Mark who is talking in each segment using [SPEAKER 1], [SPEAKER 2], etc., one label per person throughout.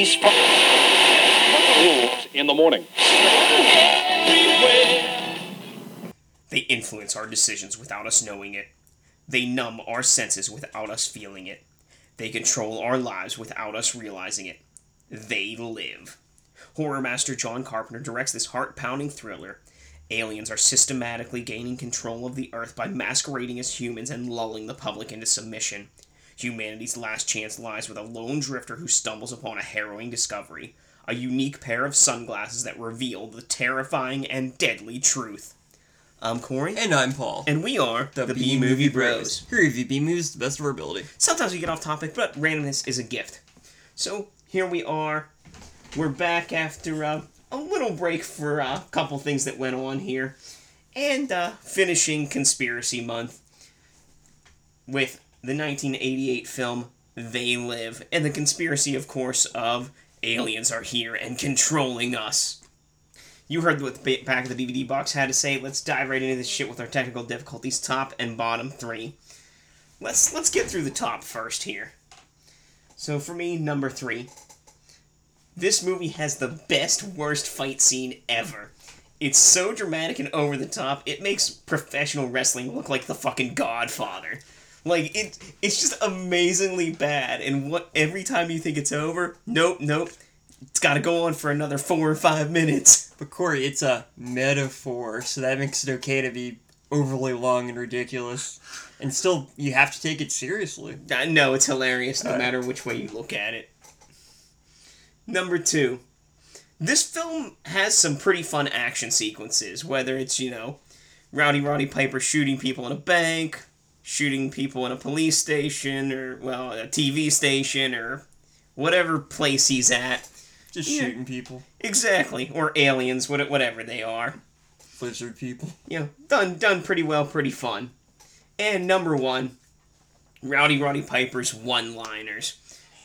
[SPEAKER 1] these rules in the morning.
[SPEAKER 2] They influence our decisions without us knowing it. They numb our senses without us feeling it. They control our lives without us realizing it. They live. Horror master John Carpenter directs this heart pounding thriller. Aliens are systematically gaining control of the Earth by masquerading as humans and lulling the public into submission. Humanity's last chance lies with a lone drifter who stumbles upon a harrowing discovery a unique pair of sunglasses that reveal the terrifying and deadly truth. I'm Corey.
[SPEAKER 3] And I'm Paul.
[SPEAKER 2] And we are
[SPEAKER 3] the, B Movie Bros. Here review B movies to the best of our ability.
[SPEAKER 2] Sometimes we get off topic, but randomness is a gift. So here we are. We're back after uh, a little break for uh, a couple things that went on here, and uh, finishing Conspiracy Month with the 1988 film They Live, and the conspiracy, of course, of aliens are here and controlling us. You heard what the back of the DVD box had to say. Let's dive right into this shit with our technical difficulties, top and bottom three. Let's let's get through the top first here. So for me, number three. This movie has the best worst fight scene ever. It's so dramatic and over the top. It makes professional wrestling look like the fucking Godfather. Like it, it's just amazingly bad. And what every time you think it's over, nope, nope, it's got to go on for another four or five minutes.
[SPEAKER 3] But Corey, it's a metaphor, so that makes it okay to be overly long and ridiculous, and still you have to take it seriously.
[SPEAKER 2] I know it's hilarious no matter which way you look at it. Number two, this film has some pretty fun action sequences. Whether it's you know, Rowdy Roddy Piper shooting people in a bank, shooting people in a police station, or well, a TV station, or whatever place he's at.
[SPEAKER 3] Just yeah. shooting people.
[SPEAKER 2] Exactly, or aliens, whatever they are.
[SPEAKER 3] Lizard people.
[SPEAKER 2] Yeah, done done pretty well, pretty fun. And number one, Rowdy Roddy Piper's one-liners.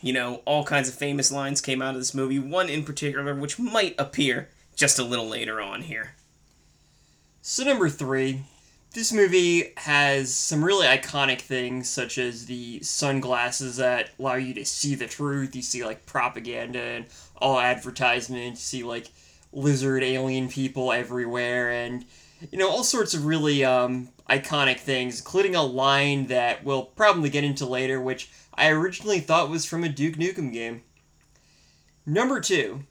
[SPEAKER 2] You know, all kinds of famous lines came out of this movie. One in particular, which might appear just a little later on here.
[SPEAKER 3] So number three, this movie has some really iconic things, such as the sunglasses that allow you to see the truth. You see like propaganda and all advertisements. You see like lizard alien people everywhere, and you know all sorts of really um, iconic things, including a line that we'll probably get into later, which I originally thought was from a Duke Nukem game. Number two,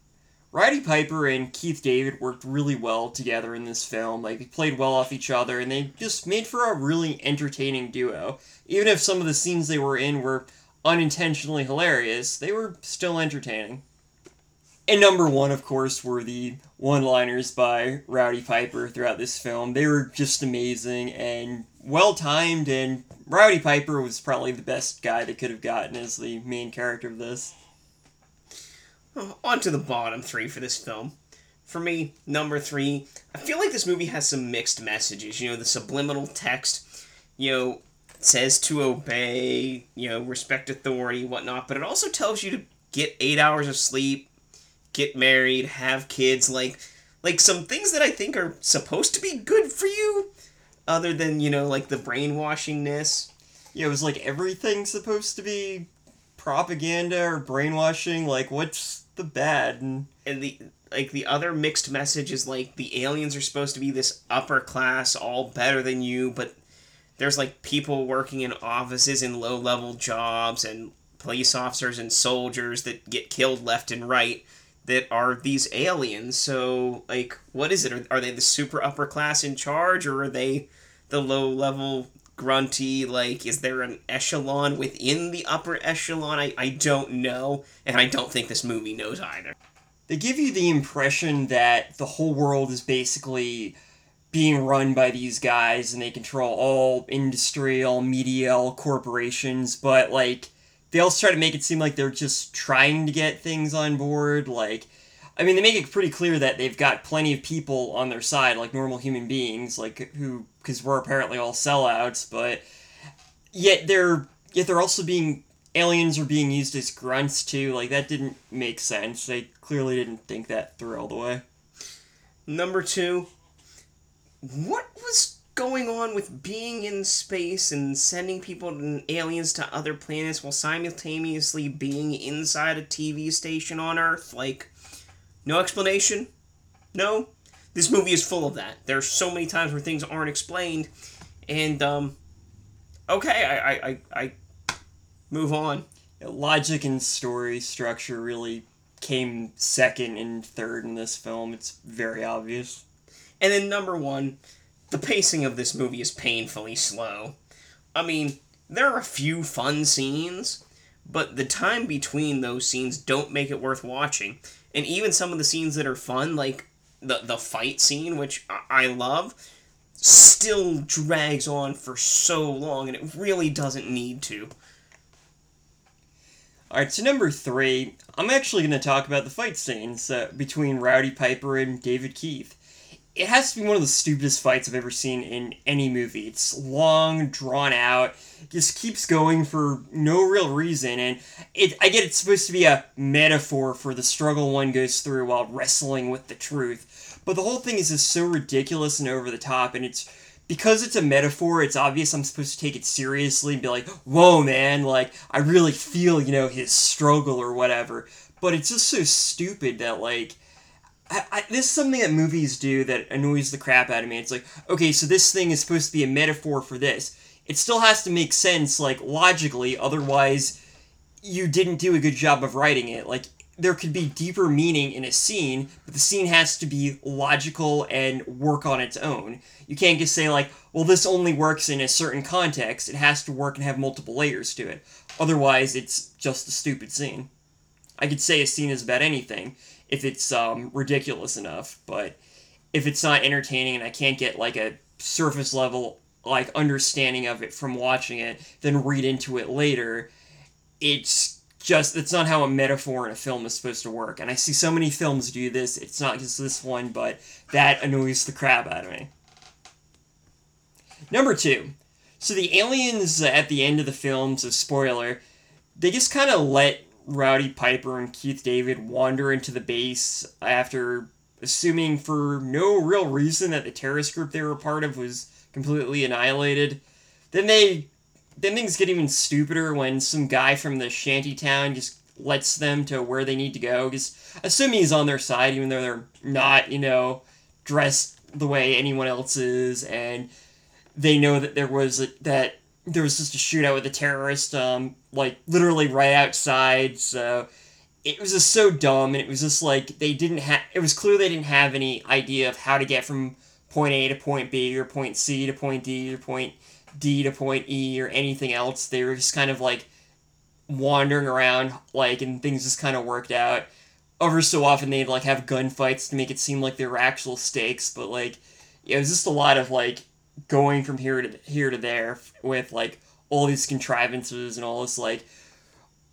[SPEAKER 3] Roddy Piper and Keith David worked really well together in this film. Like, they played well off each other, and they just made for a really entertaining duo. Even if some of the scenes they were in were unintentionally hilarious, they were still entertaining. And number one, of course, were the one liners by Rowdy Piper throughout this film. They were just amazing and well timed, and Rowdy Piper was probably the best guy they could have gotten as the main character of this.
[SPEAKER 2] Oh, On to the bottom three for this film. For me, number three, I feel like this movie has some mixed messages. You know, the subliminal text, you know, says to obey, you know, respect authority, whatnot, but it also tells you to get eight hours of sleep, get married, have kids, like like some things that I think are supposed to be good for you, other than, you know, like the brainwashingness.
[SPEAKER 3] Yeah, it was like everything supposed to be propaganda or brainwashing. Like, what's the bad? And,
[SPEAKER 2] and the like the other mixed message is like the aliens are supposed to be this upper class, all better than you, but there's like people working in offices in low level jobs and police officers and soldiers that get killed left and right that are these aliens. So, like, what is it? Are, are they the super upper class in charge, or are they the low level grunty like is there an echelon within the upper echelon? I, I don't know and i don't think this movie knows either.
[SPEAKER 3] They give you the impression that the whole world is basically being run by these guys and they control all industry all media all corporations but like they also try to make it seem like they're just trying to get things on board like I mean, they make it pretty clear that they've got plenty of people on their side, like normal human beings, like who, because we're apparently all sellouts, but yet they're yet they're also being aliens are being used as grunts too. Like that didn't make sense. They clearly didn't think that through all the way.
[SPEAKER 2] Number two, what was going on with being in space and sending people and aliens to other planets while simultaneously being inside a TV station on Earth? Like, no explanation? No? This movie is full of that. There are so many times where things aren't explained, and, um, okay, I, I, I, I move on.
[SPEAKER 3] Logic and story structure really came second and third in this film. It's very obvious.
[SPEAKER 2] And then number one, the pacing of this movie is painfully slow. I mean, there are a few fun scenes, but the time between those scenes don't make it worth watching. And even some of the scenes that are fun, like the the fight scene, which I love, still drags on for so long, and it really doesn't need to.
[SPEAKER 3] Alright, so number three, I'm actually going to talk about the fight scenes uh, between Rowdy Piper and David Keith. It has to be one of the stupidest fights I've ever seen in any movie. It's long, drawn out, just keeps going for no real reason, and it I get it's supposed to be a metaphor for the struggle one goes through while wrestling with the truth. But the whole thing is just so ridiculous and over the top, and it's because it's a metaphor, it's obvious I'm supposed to take it seriously and be like, whoa, man, like, I really feel, you know, his struggle or whatever. But it's just so stupid that, like, I, I, this is something that movies do that annoys the crap out of me. It's like, okay, so this thing is supposed to be a metaphor for this. It still has to make sense, like, logically, otherwise, you didn't do a good job of writing it. Like, there could be deeper meaning in a scene, but the scene has to be logical and work on its own. You can't just say, like, well, this only works in a certain context. It has to work and have multiple layers to it. Otherwise, it's just a stupid scene. I could say a scene is about anything if it's um, ridiculous enough, but if it's not entertaining and I can't get, like, a surface level, like, understanding of it from watching it, then read into it later, it's just that's not how a metaphor in a film is supposed to work. And I see so many films do this. It's not just this one, but that annoys the crap out of me. Number two. So the aliens at the end of the films, so spoiler, they just kind of let Rowdy Piper and Keith David wander into the base after assuming for no real reason that the terrorist group they were part of was completely annihilated. Then they then things get even stupider when some guy from the shanty town just lets them to where they need to go. Because assuming he's on their side, even though they're not, you know, dressed the way anyone else is, and they know that there was a, that there was just a shootout with a terrorist, um, like literally right outside. So it was just so dumb, and it was just like they didn't have. It was clear they didn't have any idea of how to get from point A to point B or point C to point D or point D to point E or anything else. They were just kind of like wandering around, like, and things just kind of worked out. Over so often they'd like have gunfights to make it seem like there were actual stakes, but like, it was just a lot of like going from here to here to there with like all these contrivances and all this like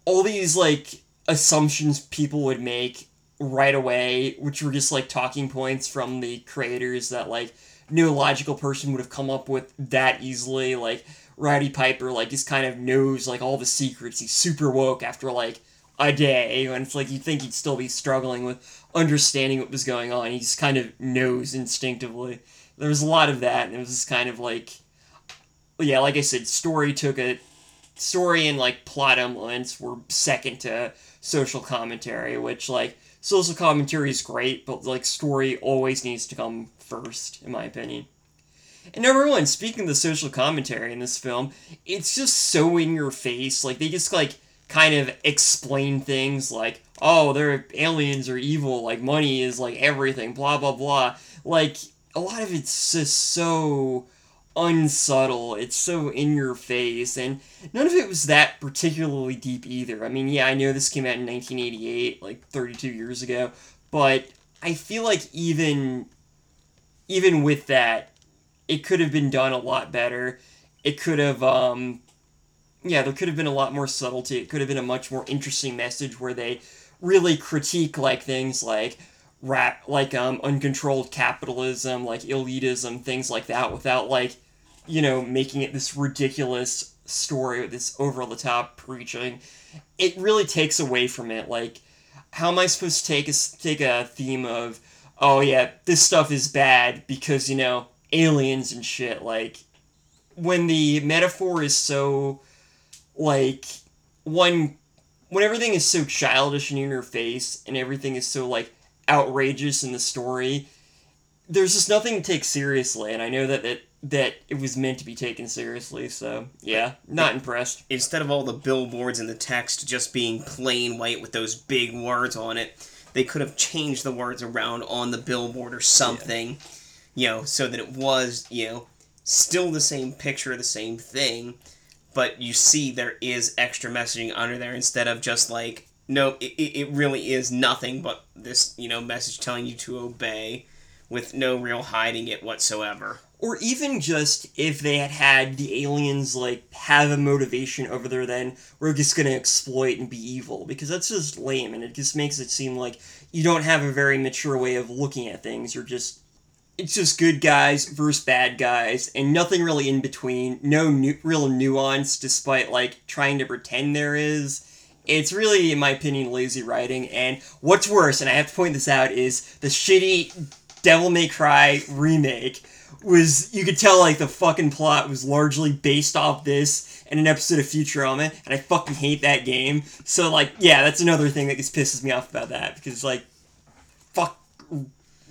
[SPEAKER 3] all these like assumptions people would make right away, which were just like talking points from the creators that like no logical person would have come up with that easily. Like Rowdy Piper, like just kind of knows like all the secrets. He's super woke after like a day, and it's like you'd think he'd still be struggling with understanding what was going on. He just kind of knows instinctively. There was a lot of that, and it was just kind of like, yeah, like I said, story took a story and like plot elements were second to social commentary, which like social commentary is great, but like story always needs to come first, in my opinion. And number one, speaking of the social commentary in this film, it's just so in your face. Like they just like kind of explain things like, oh, they're aliens are evil, like money is like everything, blah blah blah. Like a lot of it's just so unsubtle. It's so in your face, and none of it was that particularly deep either. I mean, yeah, I know this came out in 1988, like 32 years ago, but I feel like even even with that, it could have been done a lot better. It could have, um, yeah, there could have been a lot more subtlety. It could have been a much more interesting message where they really critique like things like rap, like um, uncontrolled capitalism, like elitism, things like that, without like, you know, making it this ridiculous story with this over the top preaching. It really takes away from it. Like, how am I supposed to take a take a theme of oh yeah, this stuff is bad because you know aliens and shit. Like when the metaphor is so like one when everything is so childish and in your face and everything is so like outrageous in the story. There's just nothing to take seriously and i know that that, that it was meant to be taken seriously so yeah not impressed.
[SPEAKER 2] Instead of all the billboards and the text just being plain white with those big words on it, they could have changed the words around on the billboard or something, you know, so that it was, you know, still the same picture, the same thing, but you see there is extra messaging under there instead of just like, no, it it really is nothing but this, you know, message telling you to obey with no real hiding it whatsoever.
[SPEAKER 3] or even just if they had had the aliens like have a motivation over there then we're just gonna exploit and be evil because that's just lame and it just makes it seem like you don't have a very mature way of looking at things you're just it's just good guys versus bad guys and nothing really in between no nu- real nuance despite like trying to pretend there is it's really in my opinion lazy writing and what's worse and i have to point this out is the shitty devil may cry remake was you could tell like the fucking plot was largely based off this and an episode of Futurama, and I fucking hate that game. So like, yeah, that's another thing that just pisses me off about that because like, fuck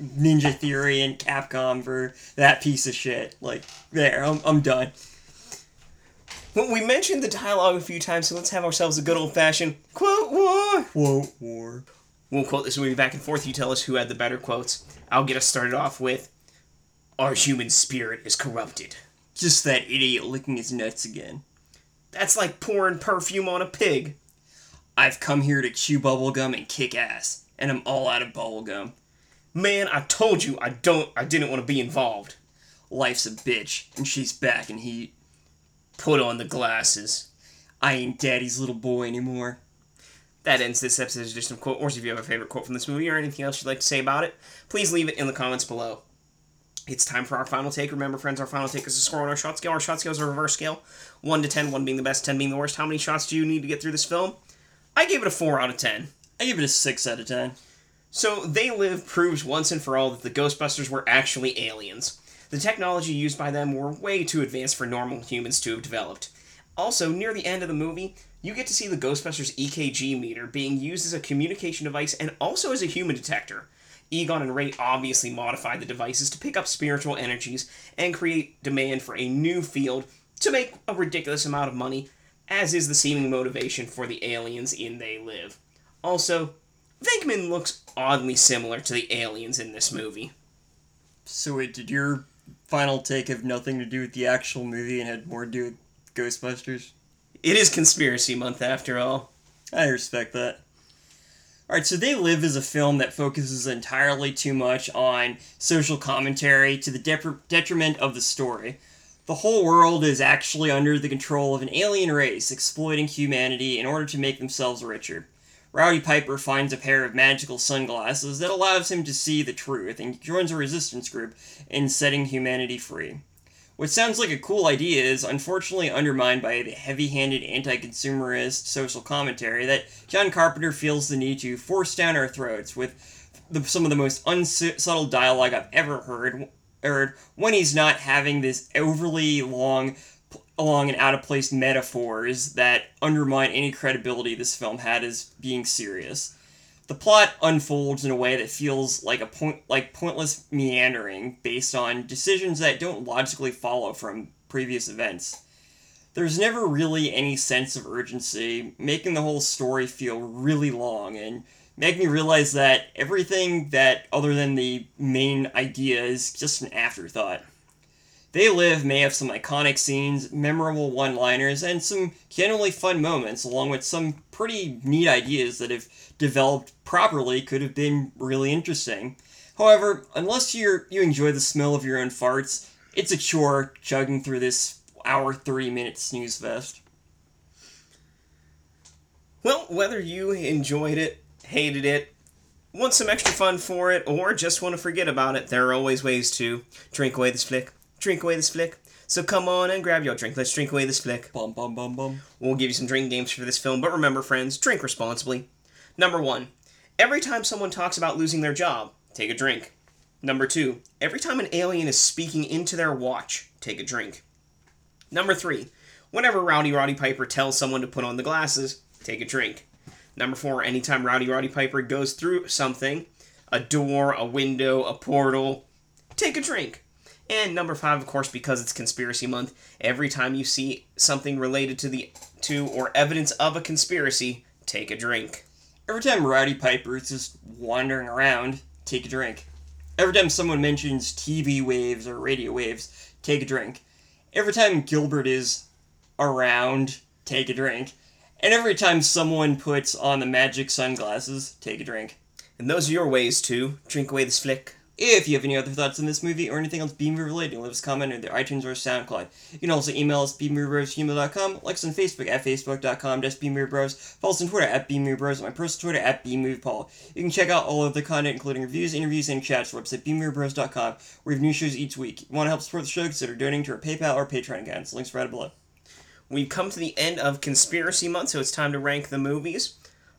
[SPEAKER 3] Ninja Theory and Capcom for that piece of shit. Like, there, I'm, I'm done.
[SPEAKER 2] Well, we mentioned the dialogue a few times, so let's have ourselves a good old fashioned quote war.
[SPEAKER 3] Quote war.
[SPEAKER 2] We'll quote this movie back and forth. You tell us who had the better quotes. I'll get us started off with Our human spirit is corrupted.
[SPEAKER 3] Just that idiot licking his nuts again.
[SPEAKER 2] That's like pouring perfume on a pig.
[SPEAKER 3] I've come here to chew bubblegum and kick ass, and I'm all out of bubblegum.
[SPEAKER 2] Man, I told you I don't I didn't want to be involved.
[SPEAKER 3] Life's a bitch, and she's back in heat.
[SPEAKER 2] Put on the glasses.
[SPEAKER 3] I ain't daddy's little boy anymore.
[SPEAKER 2] That ends this episode's edition of Quote Wars. If you have a favorite quote from this movie or anything else you'd like to say about it, please leave it in the comments below. It's time for our final take. Remember, friends, our final take is a score on our shot scale. Our shot scale is a reverse scale 1 to 10, 1 being the best, 10 being the worst. How many shots do you need to get through this film? I gave it a 4 out of 10.
[SPEAKER 3] I give it a 6 out of 10.
[SPEAKER 2] So, They Live proves once and for all that the Ghostbusters were actually aliens. The technology used by them were way too advanced for normal humans to have developed. Also, near the end of the movie, you get to see the Ghostbusters EKG meter being used as a communication device and also as a human detector. Egon and Ray obviously modified the devices to pick up spiritual energies and create demand for a new field to make a ridiculous amount of money, as is the seeming motivation for the aliens in They Live. Also, Venkman looks oddly similar to the aliens in this movie.
[SPEAKER 3] So wait, did your final take have nothing to do with the actual movie and had more to do with Ghostbusters?
[SPEAKER 2] It is conspiracy month after all.
[SPEAKER 3] I respect that. Alright, so They Live is a film that focuses entirely too much on social commentary to the detriment of the story. The whole world is actually under the control of an alien race exploiting humanity in order to make themselves richer. Rowdy Piper finds a pair of magical sunglasses that allows him to see the truth and joins a resistance group in setting humanity free. What sounds like a cool idea is unfortunately undermined by the heavy handed anti consumerist social commentary that John Carpenter feels the need to force down our throats with the, some of the most unsubtle dialogue I've ever heard, heard when he's not having this overly long, long and out of place metaphors that undermine any credibility this film had as being serious. The plot unfolds in a way that feels like a point like pointless meandering based on decisions that don't logically follow from previous events. There's never really any sense of urgency, making the whole story feel really long and making me realize that everything that other than the main idea is just an afterthought. They Live may have some iconic scenes, memorable one liners, and some genuinely fun moments, along with some pretty neat ideas that, if developed properly, could have been really interesting. However, unless you you enjoy the smell of your own farts, it's a chore chugging through this hour 30 minute snooze fest.
[SPEAKER 2] Well, whether you enjoyed it, hated it, want some extra fun for it, or just want to forget about it, there are always ways to drink away this flick. Drink away this flick. So come on and grab your drink. Let's drink away this flick.
[SPEAKER 3] Bum bum bum bum.
[SPEAKER 2] We'll give you some drink games for this film, but remember, friends, drink responsibly. Number one, every time someone talks about losing their job, take a drink. Number two, every time an alien is speaking into their watch, take a drink. Number three, whenever Rowdy Roddy Piper tells someone to put on the glasses, take a drink. Number four, anytime Rowdy Roddy Piper goes through something, a door, a window, a portal, take a drink. And number five, of course, because it's conspiracy month, every time you see something related to the to or evidence of a conspiracy, take a drink.
[SPEAKER 3] Every time Rowdy Piper is just wandering around, take a drink. Every time someone mentions TV waves or radio waves, take a drink. Every time Gilbert is around, take a drink. And every time someone puts on the magic sunglasses, take a drink.
[SPEAKER 2] And those are your ways to drink away this flick.
[SPEAKER 3] If you have any other thoughts on this movie or anything else B-movie related, leave us a comment in either iTunes or SoundCloud. You can also email us bmoviebros@gmail.com, like us on Facebook at facebook.com just bmoviebros, follow us on Twitter at bmoviebros, and my personal Twitter at bmoviepol. You can check out all of the content, including reviews, interviews, and chats, at website bmoviebros.com, where we have new shows each week. If you want to help support the show, consider donating to our PayPal or Patreon accounts. Links right below.
[SPEAKER 2] We've come to the end of conspiracy month, so it's time to rank the movies.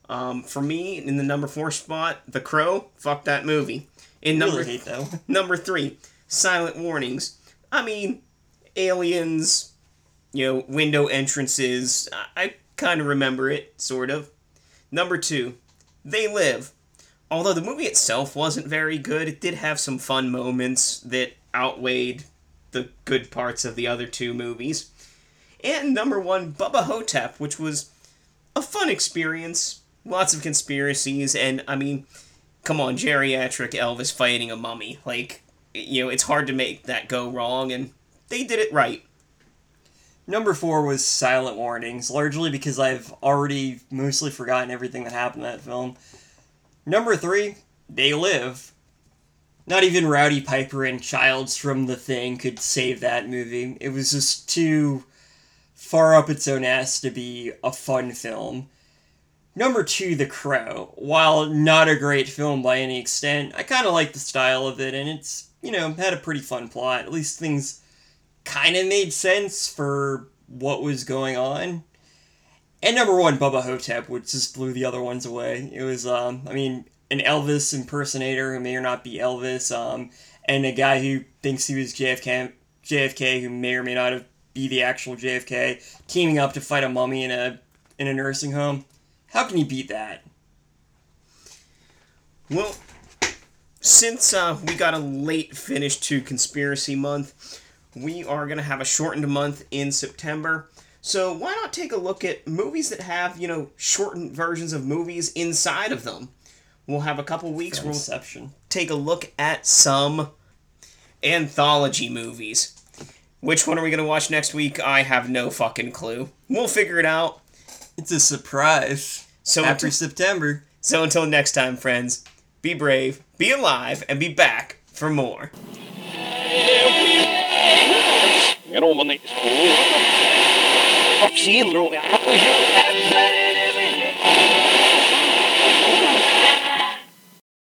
[SPEAKER 2] Um, for me, in the number four spot, The Crow. Fuck that movie. In number
[SPEAKER 3] Really hate that
[SPEAKER 2] number three, Silent Warnings. I mean, aliens, you know, window entrances. I, I kind of remember it, sort of. Number two, They Live. Although the movie itself wasn't very good, it did have some fun moments that outweighed the good parts of the other two movies. And number one, Bubba Ho-Tep, which was a fun experience. Lots of conspiracies, and I mean, come on, geriatric Elvis fighting a mummy. Like, you know, it's hard to make that go wrong, and they did it right.
[SPEAKER 3] Number four was Silent Warnings, largely because I've already mostly forgotten everything that happened in that film. Number three, They Live. Not even Rowdy Piper and Childs from The Thing could save that movie. It was just too far up its own ass to be a fun film. Number two, The Crow. While not a great film by any extent, I kind of like the style of it, and it's, you know, had a pretty fun plot. At least things kind of made sense for what was going on. And number one, Bubba Ho-Tep, which just blew the other ones away. It was, um, I mean, an Elvis impersonator who may or not be Elvis, um, and a guy who thinks he was JFK, JFK who may or may not have be the actual JFK, teaming up to fight a mummy in a in a nursing home. How can you beat that?
[SPEAKER 2] Well, since uh, we got a late finish to Conspiracy Month, we are going to have a shortened month in September. So why not take a look at movies that have, you know, shortened versions of movies inside of them? We'll have a couple weeks where we'll take a look at some anthology movies. Which one are we going to watch next week? I have no fucking clue. We'll figure it out.
[SPEAKER 3] It's a surprise.
[SPEAKER 2] So
[SPEAKER 3] After
[SPEAKER 2] until,
[SPEAKER 3] September.
[SPEAKER 2] so until next time, friends, be brave, be alive, and be back for more.
[SPEAKER 1] Jag lovar ni. Varför ser du?